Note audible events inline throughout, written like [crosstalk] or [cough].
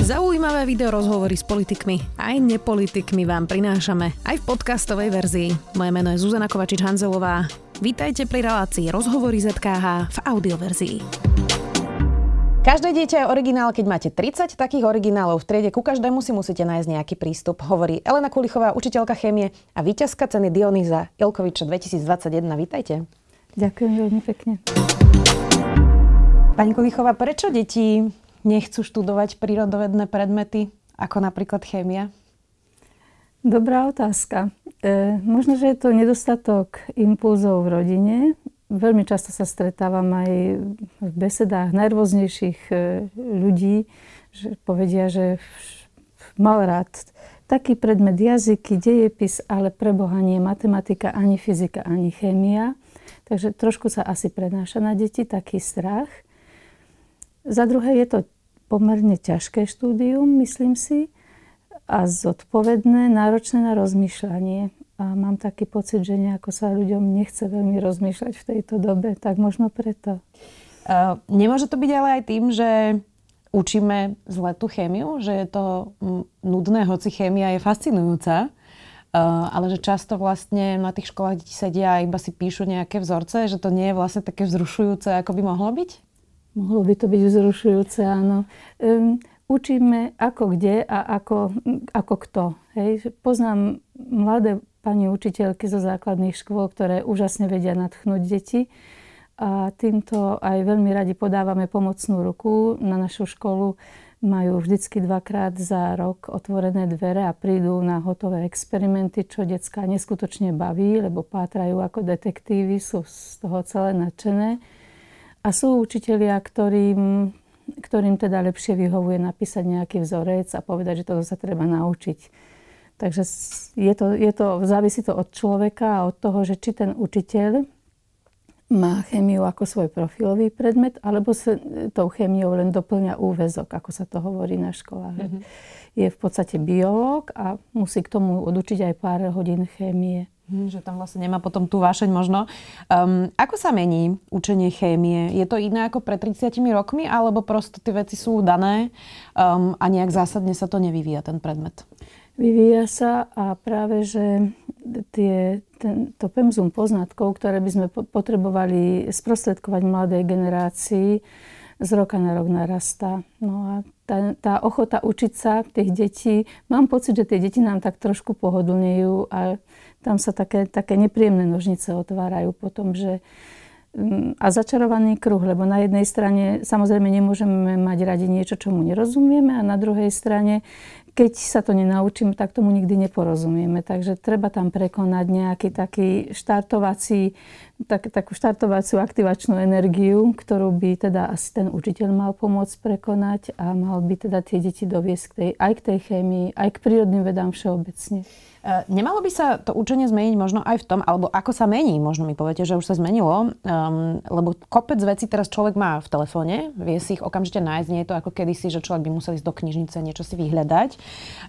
Zaujímavé video rozhovory s politikmi aj nepolitikmi vám prinášame aj v podcastovej verzii. Moje meno je Zuzana Kovačič-Hanzelová. Vítajte pri relácii Rozhovory ZKH v audioverzii. Každé dieťa je originál, keď máte 30 takých originálov v triede, ku každému si musíte nájsť nejaký prístup, hovorí Elena Kulichová, učiteľka chémie a víťazka ceny Dionýza Ilkoviča 2021. Vítajte. Ďakujem veľmi pekne. Pani Kulichová, prečo deti nechcú študovať prírodovedné predmety, ako napríklad chémia? Dobrá otázka. E, možno, že je to nedostatok impulzov v rodine. Veľmi často sa stretávam aj v besedách najrôznejších e, ľudí, že povedia, že mal rád taký predmet jazyky, dejepis, ale pre Boha nie matematika, ani fyzika, ani chémia. Takže trošku sa asi prenáša na deti taký strach. Za druhé je to pomerne ťažké štúdium, myslím si, a zodpovedné, náročné na rozmýšľanie. A mám taký pocit, že nejako sa ľuďom nechce veľmi rozmýšľať v tejto dobe, tak možno preto. Uh, nemôže to byť ale aj tým, že učíme zle tú chémiu, že je to nudné, hoci chémia je fascinujúca, Uh, ale že často vlastne na tých školách deti sedia a iba si píšu nejaké vzorce, že to nie je vlastne také vzrušujúce, ako by mohlo byť? Mohlo by to byť vzrušujúce, áno. Um, učíme ako kde a ako, ako kto. Hej. Poznám mladé pani učiteľky zo základných škôl, ktoré úžasne vedia nadchnúť deti. A týmto aj veľmi radi podávame pomocnú ruku. Na našu školu majú vždycky dvakrát za rok otvorené dvere a prídu na hotové experimenty, čo detská neskutočne baví, lebo pátrajú ako detektívy, sú z toho celé nadšené. A sú učitelia, ktorým, ktorým teda lepšie vyhovuje napísať nejaký vzorec a povedať, že toto sa treba naučiť. Takže je to, je to, závisí to od človeka a od toho, že či ten učiteľ má chémiu ako svoj profilový predmet, alebo sa tou chémiou len doplňa úvezok, ako sa to hovorí na školách. Mm-hmm. Je v podstate biológ a musí k tomu odučiť aj pár hodín chémie. Hm, že tam vlastne nemá potom tú vášeň možno. Um, ako sa mení učenie chémie? Je to iné ako pred 30 rokmi, alebo prosto tie veci sú dané um, a nejak zásadne sa to nevyvíja, ten predmet? Vyvíja sa a práve, že tie, ten, to pemzum poznatkov, ktoré by sme potrebovali sprostredkovať mladej generácii, z roka na rok narastá. No a tá, tá ochota učiť sa tých detí, mám pocit, že tie deti nám tak trošku pohodlnejú a tam sa také, také nepríjemné nožnice otvárajú potom, že mm, a začarovaný kruh, lebo na jednej strane samozrejme nemôžeme mať radi niečo, čomu nerozumieme a na druhej strane, keď sa to nenaučíme, tak tomu nikdy neporozumieme. Takže treba tam prekonať nejaký taký štartovací, tak, takú štartovaciu aktivačnú energiu, ktorú by teda asi ten učiteľ mal pomôcť prekonať a mal by teda tie deti doviesť k tej, aj k tej chémii, aj k prírodným vedám všeobecne. E, nemalo by sa to učenie zmeniť možno aj v tom, alebo ako sa mení, možno mi poviete, že už sa zmenilo, um, lebo kopec vecí teraz človek má v telefóne, vie si ich okamžite nájsť, nie je to ako kedysi, že človek by musel ísť do knižnice, niečo si vyhľadať.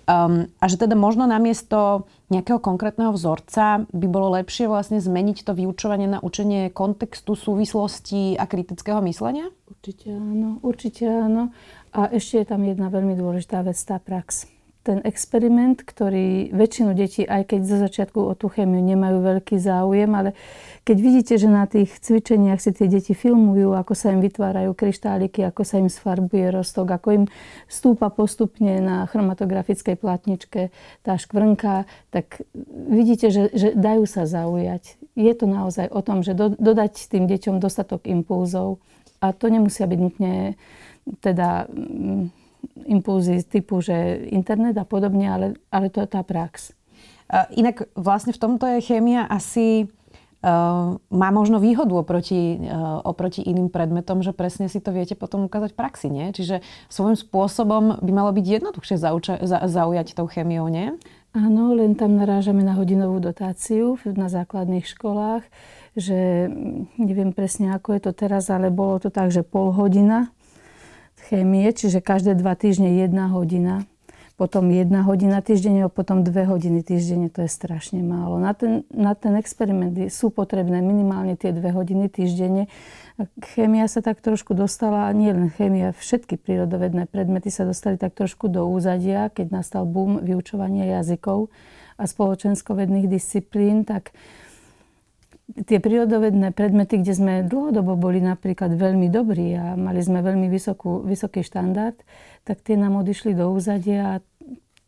Um, a že teda možno namiesto nejakého konkrétneho vzorca by bolo lepšie vlastne zmeniť to vyučovanie na učenie kontextu, súvislosti a kritického myslenia? Určite áno, určite áno. A ešte je tam jedna veľmi dôležitá vec, tá prax ten experiment, ktorý väčšinu detí, aj keď zo začiatku o tú chémiu nemajú veľký záujem, ale keď vidíte, že na tých cvičeniach si tie deti filmujú, ako sa im vytvárajú kryštáliky, ako sa im sfarbuje rostok, ako im stúpa postupne na chromatografickej platničke tá škvrnka, tak vidíte, že, že dajú sa zaujať. Je to naozaj o tom, že do, dodať tým deťom dostatok impulzov. A to nemusia byť nutne teda mm, impulzy typu, že internet a podobne, ale, ale to je tá prax. Inak vlastne v tomto je chémia asi uh, má možno výhodu oproti, uh, oproti iným predmetom, že presne si to viete potom ukázať v praxi, nie? Čiže svojím spôsobom by malo byť jednoduchšie zauča- za- zaujať tou chémiou, nie? Áno, len tam narážame na hodinovú dotáciu na základných školách, že neviem presne, ako je to teraz, ale bolo to tak, že pol hodina chémie, čiže každé dva týždne jedna hodina. potom jedna hodina týždenne, potom dve hodiny týždenne, to je strašne málo. Na ten, na ten experiment sú potrebné minimálne tie dve hodiny týždenne. Chémia sa tak trošku dostala, a nie len chémia, všetky prírodovedné predmety sa dostali tak trošku do úzadia, keď nastal boom vyučovania jazykov a spoločenskovedných disciplín, tak tie prírodovedné predmety, kde sme dlhodobo boli napríklad veľmi dobrí a mali sme veľmi vysokú, vysoký štandard, tak tie nám odišli do úzadia a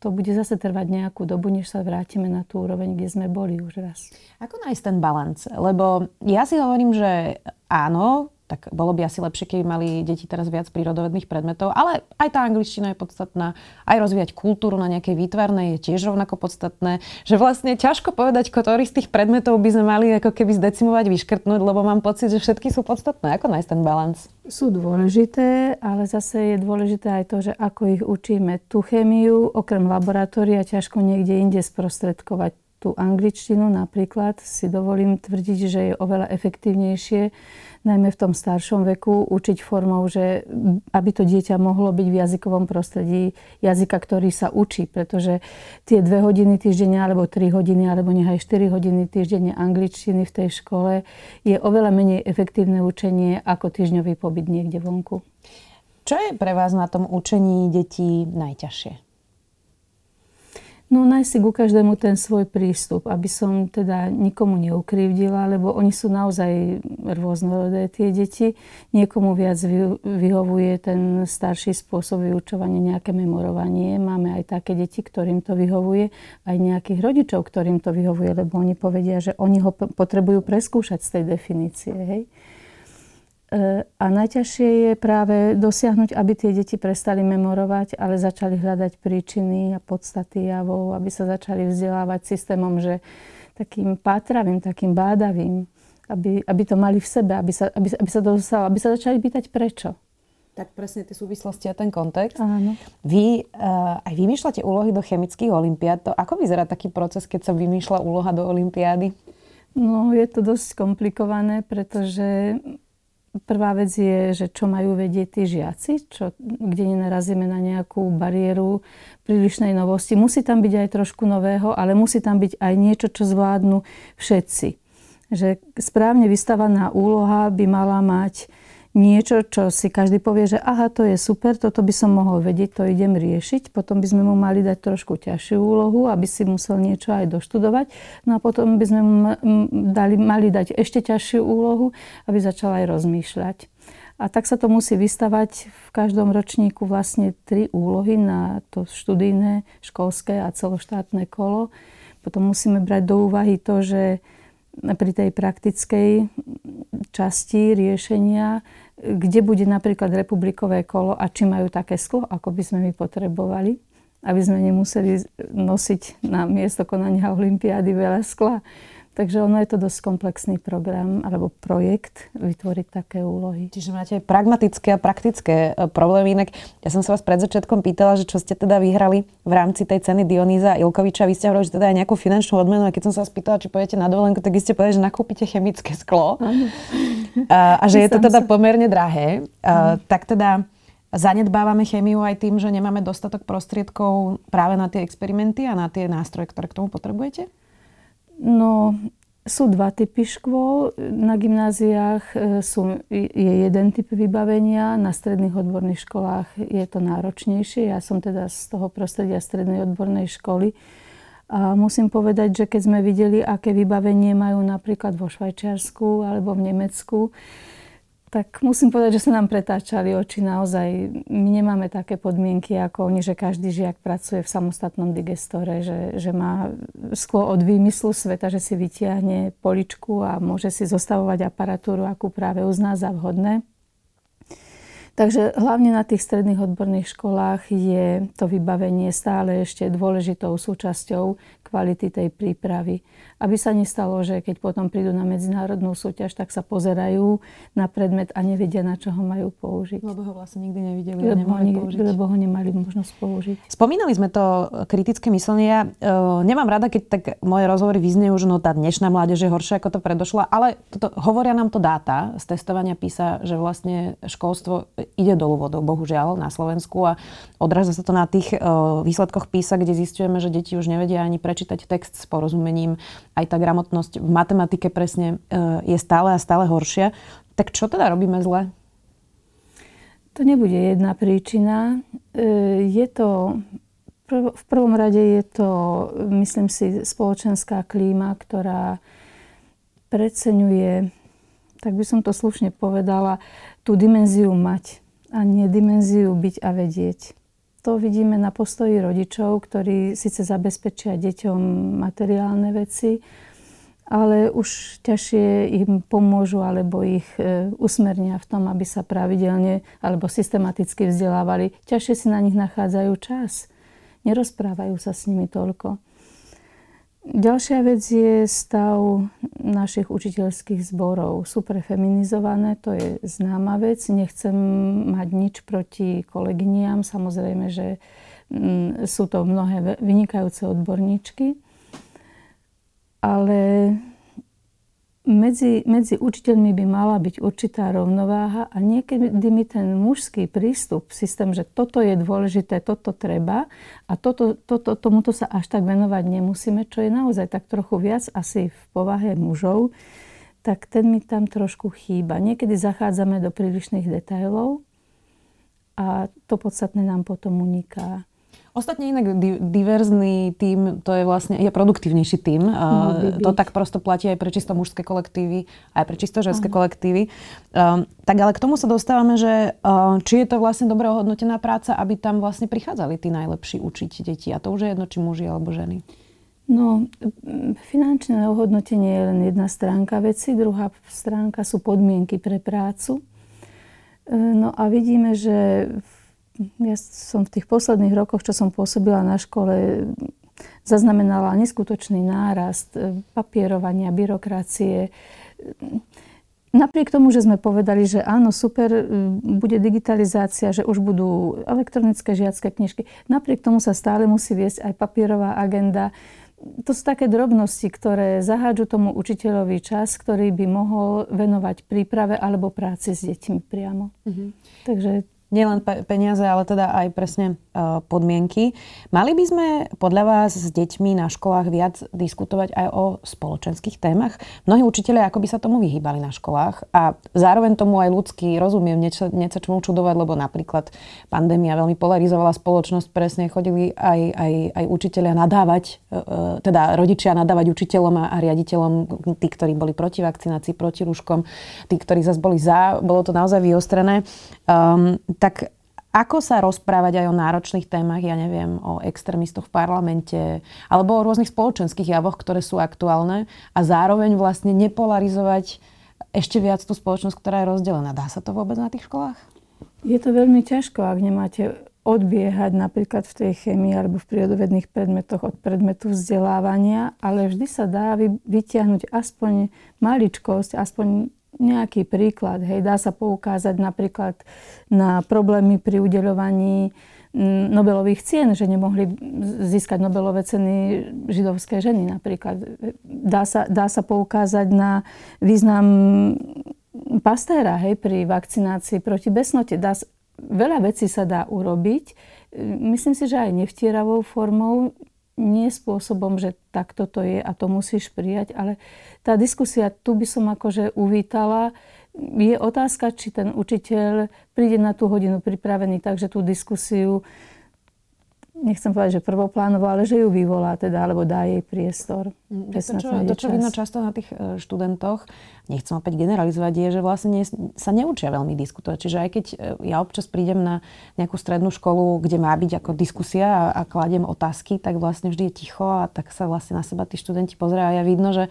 to bude zase trvať nejakú dobu, než sa vrátime na tú úroveň, kde sme boli už raz. Ako nájsť ten balans? Lebo ja si hovorím, že áno, tak bolo by asi lepšie, keby mali deti teraz viac prírodovedných predmetov, ale aj tá angličtina je podstatná, aj rozvíjať kultúru na nejakej výtvarnej je tiež rovnako podstatné, že vlastne ťažko povedať, ktorý z tých predmetov by sme mali ako keby zdecimovať, vyškrtnúť, lebo mám pocit, že všetky sú podstatné. Ako nájsť ten balans? Sú dôležité, ale zase je dôležité aj to, že ako ich učíme. Tú chemiu, okrem laboratória, ťažko niekde inde sprostredkovať tú angličtinu napríklad si dovolím tvrdiť, že je oveľa efektívnejšie najmä v tom staršom veku, učiť formou, že aby to dieťa mohlo byť v jazykovom prostredí jazyka, ktorý sa učí, pretože tie dve hodiny týždenne, alebo tri hodiny, alebo nechaj 4 hodiny týždenne angličtiny v tej škole je oveľa menej efektívne učenie ako týždňový pobyt niekde vonku. Čo je pre vás na tom učení detí najťažšie? No nájsť si ku každému ten svoj prístup, aby som teda nikomu neukrivdila, lebo oni sú naozaj rôznorodé tie deti. Niekomu viac vyhovuje ten starší spôsob vyučovania, nejaké memorovanie. Máme aj také deti, ktorým to vyhovuje, aj nejakých rodičov, ktorým to vyhovuje, lebo oni povedia, že oni ho potrebujú preskúšať z tej definície. Hej? A najťažšie je práve dosiahnuť, aby tie deti prestali memorovať, ale začali hľadať príčiny a podstaty javov, aby sa začali vzdelávať systémom, že takým pátravým, takým bádavým, aby, aby to mali v sebe, aby sa, aby, aby sa dostalo, aby sa začali pýtať prečo. Tak presne tie súvislosti a ten kontext. Áno. Vy uh, aj vymýšľate úlohy do chemických olimpiád. To ako vyzerá taký proces, keď sa vymýšľa úloha do olimpiády? No, je to dosť komplikované, pretože Prvá vec je, že čo majú vedieť tí žiaci, čo, kde nenarazíme na nejakú bariéru prílišnej novosti. Musí tam byť aj trošku nového, ale musí tam byť aj niečo, čo zvládnu všetci. Že správne vystavaná úloha by mala mať niečo, čo si každý povie, že aha, to je super, toto by som mohol vedieť, to idem riešiť. Potom by sme mu mali dať trošku ťažšiu úlohu, aby si musel niečo aj doštudovať. No a potom by sme mu dali, mali dať ešte ťažšiu úlohu, aby začal aj rozmýšľať. A tak sa to musí vystavať v každom ročníku vlastne tri úlohy na to študijné, školské a celoštátne kolo. Potom musíme brať do úvahy to, že pri tej praktickej časti riešenia kde bude napríklad republikové kolo a či majú také sklo, ako by sme my potrebovali, aby sme nemuseli nosiť na miesto konania olympiády veľa skla. Takže ono je to dosť komplexný program alebo projekt vytvoriť také úlohy. Čiže máte aj pragmatické a praktické e, problémy. Inak ja som sa vás pred začiatkom pýtala, že čo ste teda vyhrali v rámci tej ceny Dionýza Ilkoviča. Vy ste hovorili, že teda aj nejakú finančnú odmenu. A keď som sa vás pýtala, či pôjdete na dovolenku, tak vy ste povedali, že nakúpite chemické sklo. A, a že je to teda pomerne drahé. A, tak teda zanedbávame chemiu aj tým, že nemáme dostatok prostriedkov práve na tie experimenty a na tie nástroje, ktoré k tomu potrebujete? No, sú dva typy škôl. Na gymnáziách e, sú, je jeden typ vybavenia, na stredných odborných školách je to náročnejšie. Ja som teda z toho prostredia strednej odbornej školy. A musím povedať, že keď sme videli, aké vybavenie majú napríklad vo Švajčiarsku alebo v Nemecku, tak musím povedať, že sa nám pretáčali oči naozaj. My nemáme také podmienky ako oni, že každý žiak pracuje v samostatnom digestore, že, že má skôr od výmyslu sveta, že si vytiahne poličku a môže si zostavovať aparatúru, akú práve uzná za vhodné. Takže hlavne na tých stredných odborných školách je to vybavenie stále ešte dôležitou súčasťou kvality tej prípravy aby sa nestalo, že keď potom prídu na medzinárodnú súťaž, tak sa pozerajú na predmet a nevedia, na čo ho majú použiť. Lebo ho vlastne nikdy nevideli lebo, ho, použiť. lebo ho nemali možnosť použiť. Spomínali sme to kritické myslenie. Ja uh, nemám rada, keď tak moje rozhovory vyznejú, že no tá dnešná mládež je horšia ako to predošla, ale toto, hovoria nám to dáta z testovania PISA, že vlastne školstvo ide dolu vodou, bohužiaľ, na Slovensku a odráža sa to na tých uh, výsledkoch PISA, kde zistujeme, že deti už nevedia ani prečítať text s porozumením. Aj tá gramotnosť v matematike presne uh, je stále a stále horšia. Tak čo teda robíme zle? To nebude jedna príčina. Je to v prvom rade je to, myslím si, spoločenská klíma, ktorá preceňuje, tak by som to slušne povedala, tú dimenziu mať a nie dimenziu byť a vedieť. To vidíme na postoji rodičov, ktorí síce zabezpečia deťom materiálne veci, ale už ťažšie im pomôžu alebo ich e, usmernia v tom, aby sa pravidelne alebo systematicky vzdelávali. Ťažšie si na nich nachádzajú čas nerozprávajú sa s nimi toľko. Ďalšia vec je stav našich učiteľských zborov. Sú prefeminizované, to je známa vec. Nechcem mať nič proti kolegyniam. Samozrejme, že mm, sú to mnohé vynikajúce odborníčky. Ale medzi, medzi učiteľmi by mala byť určitá rovnováha a niekedy mi ten mužský prístup, systém, že toto je dôležité, toto treba a toto, toto, tomuto sa až tak venovať nemusíme, čo je naozaj tak trochu viac asi v povahe mužov, tak ten mi tam trošku chýba. Niekedy zachádzame do prílišných detailov a to podstatné nám potom uniká. Ostatne inak diverzný tým, to je vlastne, je produktívnejší tým. No, to tak prosto platí aj pre čisto mužské kolektívy, aj pre čisto ženské uh-huh. kolektívy. Um, tak ale k tomu sa dostávame, že um, či je to vlastne dobre ohodnotená práca, aby tam vlastne prichádzali tí najlepší učiť deti. A to už je jedno, či muži alebo ženy. No, finančné ohodnotenie je len jedna stránka veci, druhá stránka sú podmienky pre prácu. E, no a vidíme, že v ja som v tých posledných rokoch, čo som pôsobila na škole, zaznamenala neskutočný nárast e, papierovania, byrokracie. Napriek tomu, že sme povedali, že áno, super, e, bude digitalizácia, že už budú elektronické žiacké knižky, napriek tomu sa stále musí viesť aj papierová agenda. To sú také drobnosti, ktoré zahádžu tomu učiteľovi čas, ktorý by mohol venovať príprave alebo práci s deťmi priamo. Mm-hmm. Takže nielen peniaze, ale teda aj presne uh, podmienky. Mali by sme podľa vás s deťmi na školách viac diskutovať aj o spoločenských témach? Mnohí učiteľe ako by sa tomu vyhýbali na školách a zároveň tomu aj ľudský rozumiem, niečo, čomu čudovať, lebo napríklad pandémia veľmi polarizovala spoločnosť, presne chodili aj, aj, aj učiteľia nadávať, uh, teda rodičia nadávať učiteľom a, a riaditeľom, tí, ktorí boli proti vakcinácii, proti rúškom, tí, ktorí zase boli za, bolo to naozaj vyostrené. Um, tak ako sa rozprávať aj o náročných témach, ja neviem, o extrémistoch v parlamente, alebo o rôznych spoločenských javoch, ktoré sú aktuálne a zároveň vlastne nepolarizovať ešte viac tú spoločnosť, ktorá je rozdelená. Dá sa to vôbec na tých školách? Je to veľmi ťažko, ak nemáte odbiehať napríklad v tej chemii alebo v prírodovedných predmetoch od predmetu vzdelávania, ale vždy sa dá vytiahnuť aspoň maličkosť, aspoň nejaký príklad. Hej, dá sa poukázať napríklad na problémy pri udeľovaní mm, Nobelových cien, že nemohli získať Nobelové ceny židovské ženy napríklad. Dá sa, dá sa poukázať na význam pastéra hej, pri vakcinácii proti besnote. Dá, veľa vecí sa dá urobiť. Myslím si, že aj nevtieravou formou nie spôsobom, že takto to je a to musíš prijať, ale tá diskusia tu by som akože uvítala. Je otázka, či ten učiteľ príde na tú hodinu pripravený tak, že tú diskusiu nechcem povedať, že prvoplánovo, ale že ju vyvolá teda, alebo dá jej priestor. Mm, to, čo, to, čo vidno často na tých e, študentoch, nechcem opäť generalizovať, je, že vlastne nie, sa neučia veľmi diskutovať. Čiže aj keď e, ja občas prídem na nejakú strednú školu, kde má byť ako diskusia a, a kladiem otázky, tak vlastne vždy je ticho a tak sa vlastne na seba tí študenti pozerajú a ja vidno, že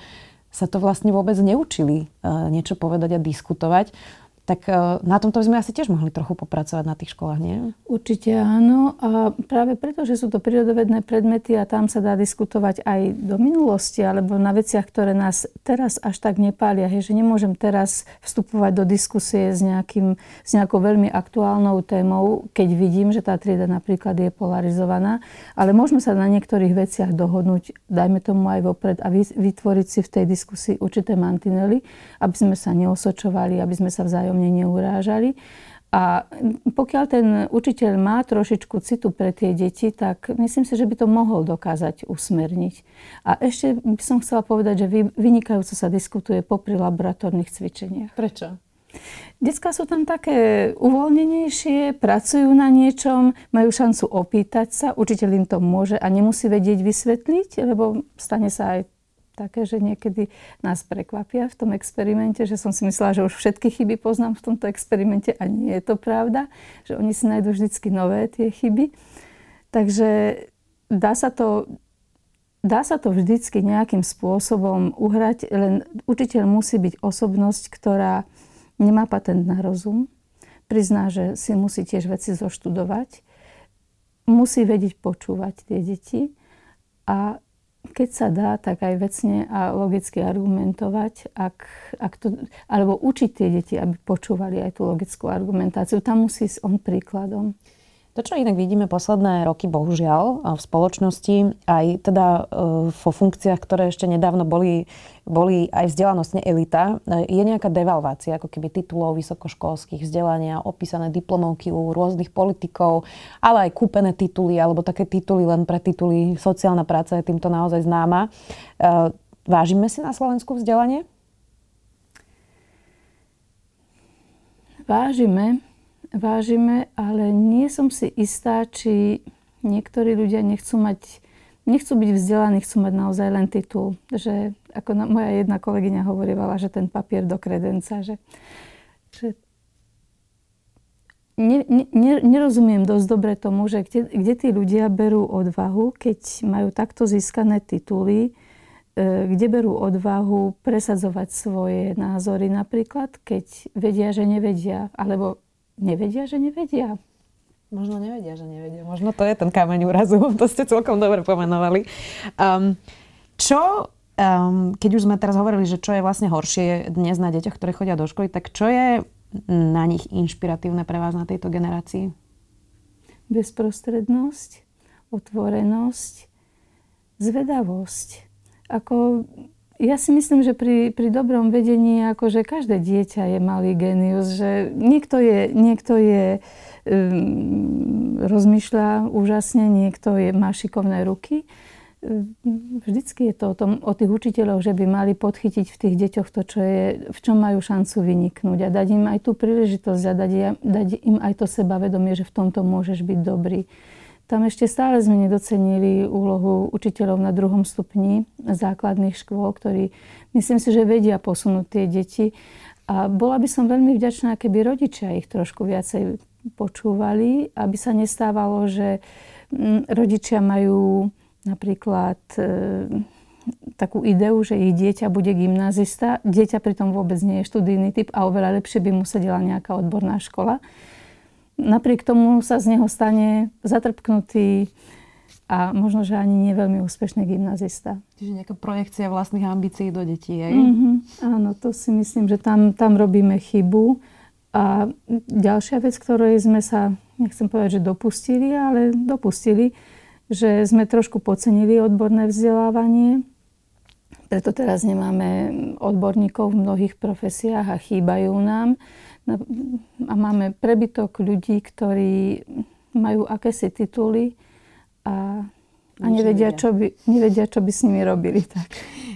sa to vlastne vôbec neučili uh, niečo povedať a diskutovať. Tak e, na tomto sme asi tiež mohli trochu popracovať na tých školách, nie? Určite áno. A práve preto, že sú to prírodovedné predmety a tam sa dá diskutovať aj do minulosti alebo na veciach, ktoré nás teraz až tak nepália. Hej, že nemôžem teraz vstupovať do diskusie s, nejakým, s nejakou veľmi aktuálnou témou, keď vidím, že tá trieda napríklad je polarizovaná. Ale môžeme sa na niektorých veciach dohodnúť, dajme tomu aj vopred a vytvoriť si v tej diskusii určité mantinely, aby sme sa neosočovali, aby sme sa vzájomne vzájomne neurážali. A pokiaľ ten učiteľ má trošičku citu pre tie deti, tak myslím si, že by to mohol dokázať usmerniť. A ešte by som chcela povedať, že vynikajúco sa diskutuje popri laboratórnych cvičeniach. Prečo? Detská sú tam také uvoľnenejšie, pracujú na niečom, majú šancu opýtať sa, učiteľ im to môže a nemusí vedieť vysvetliť, lebo stane sa aj také, že niekedy nás prekvapia v tom experimente, že som si myslela, že už všetky chyby poznám v tomto experimente a nie je to pravda, že oni si nájdú vždycky nové tie chyby. Takže dá sa to, dá sa to vždycky nejakým spôsobom uhrať, len učiteľ musí byť osobnosť, ktorá nemá patent na rozum, prizná, že si musí tiež veci zoštudovať, musí vedieť počúvať tie deti a keď sa dá, tak aj vecne a logicky argumentovať, ak, ak to, alebo učiť tie deti, aby počúvali aj tú logickú argumentáciu. Tam musí ísť on príkladom. To, čo inak vidíme posledné roky, bohužiaľ, v spoločnosti, aj teda e, vo funkciách, ktoré ešte nedávno boli, boli aj vzdelanostne elita, e, je nejaká devalvácia, ako keby titulov vysokoškolských vzdelania, opísané diplomovky u rôznych politikov, ale aj kúpené tituly, alebo také tituly len pre tituly. Sociálna práca je týmto naozaj známa. E, vážime si na Slovensku vzdelanie? Vážime vážime, ale nie som si istá, či niektorí ľudia nechcú mať, nechcú byť vzdelaní, chcú mať naozaj len titul. Že, ako na, moja jedna kolegyňa hovorila, že ten papier do kredenca, že, že ne, ne, nerozumiem dosť dobre tomu, že kde, kde tí ľudia berú odvahu, keď majú takto získané tituly, e, kde berú odvahu presadzovať svoje názory napríklad, keď vedia, že nevedia, alebo nevedia, že nevedia. Možno nevedia, že nevedia. Možno to je ten kameň úrazu. [laughs] To ste celkom dobre pomenovali. Um, čo, um, keď už sme teraz hovorili, že čo je vlastne horšie dnes na deťoch, ktoré chodia do školy, tak čo je na nich inšpiratívne pre vás na tejto generácii? Bezprostrednosť, otvorenosť, zvedavosť. Ako ja si myslím, že pri, pri dobrom vedení, akože každé dieťa je malý genius, že niekto je, niekto je um, rozmýšľa úžasne, niekto je, má šikovné ruky. Vždycky je to o, tom, o tých učiteľoch, že by mali podchytiť v tých deťoch to, čo je, v čom majú šancu vyniknúť a dať im aj tú príležitosť a dať, dať im aj to sebavedomie, že v tomto môžeš byť dobrý. Tam ešte stále sme nedocenili úlohu učiteľov na druhom stupni základných škôl, ktorí myslím si, že vedia posunúť tie deti. A bola by som veľmi vďačná, keby rodičia ich trošku viacej počúvali, aby sa nestávalo, že mm, rodičia majú napríklad e, takú ideu, že ich dieťa bude gymnazista. Dieťa pritom vôbec nie je študijný typ a oveľa lepšie by mu sedela nejaká odborná škola napriek tomu sa z neho stane zatrpknutý a možno, že ani nie veľmi úspešný gymnazista. Čiže nejaká projekcia vlastných ambícií do detí, aj? Mm-hmm. Áno, to si myslím, že tam, tam robíme chybu. A ďalšia vec, ktorej sme sa, nechcem povedať, že dopustili, ale dopustili, že sme trošku pocenili odborné vzdelávanie. Preto teraz nemáme odborníkov v mnohých profesiách a chýbajú nám a máme prebytok ľudí, ktorí majú akési tituly a, a nevedia, čo by, nevedia, čo by s nimi robili. Tak.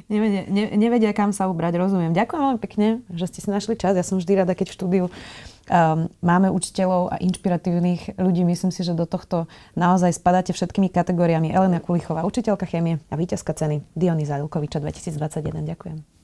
Nevedia, ne, nevedia, kam sa ubrať, rozumiem. Ďakujem veľmi pekne, že ste si našli čas. Ja som vždy rada, keď v štúdiu um, máme učiteľov a inšpiratívnych ľudí. Myslím si, že do tohto naozaj spadáte všetkými kategóriami. Elena Kulichová, učiteľka chémie a víťazka ceny Dionyza Ilkoviča 2021. Ďakujem.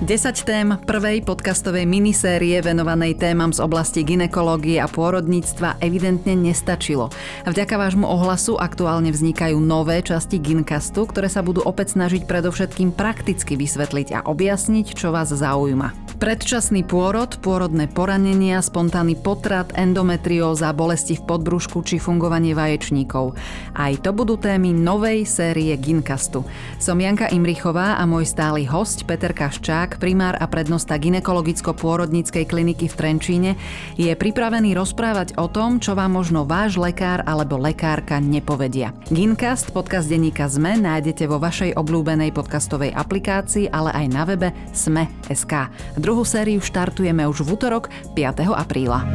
10 tém prvej podcastovej minisérie venovanej témam z oblasti ginekológie a pôrodníctva evidentne nestačilo. Vďaka vášmu ohlasu aktuálne vznikajú nové časti Gincastu, ktoré sa budú opäť snažiť predovšetkým prakticky vysvetliť a objasniť, čo vás zaujíma. Predčasný pôrod, pôrodné poranenia, spontánny potrat, endometrióza, bolesti v podbrušku či fungovanie vaječníkov. Aj to budú témy novej série Ginkastu. Som Janka Imrichová a môj stály host Peter Kaščák, primár a prednosta ginekologicko-pôrodníckej kliniky v Trenčíne, je pripravený rozprávať o tom, čo vám možno váš lekár alebo lekárka nepovedia. Ginkast, podcast denníka ZME, nájdete vo vašej obľúbenej podcastovej aplikácii, ale aj na webe sme.sk. Druhú sériu štartujeme už v útorok 5. apríla.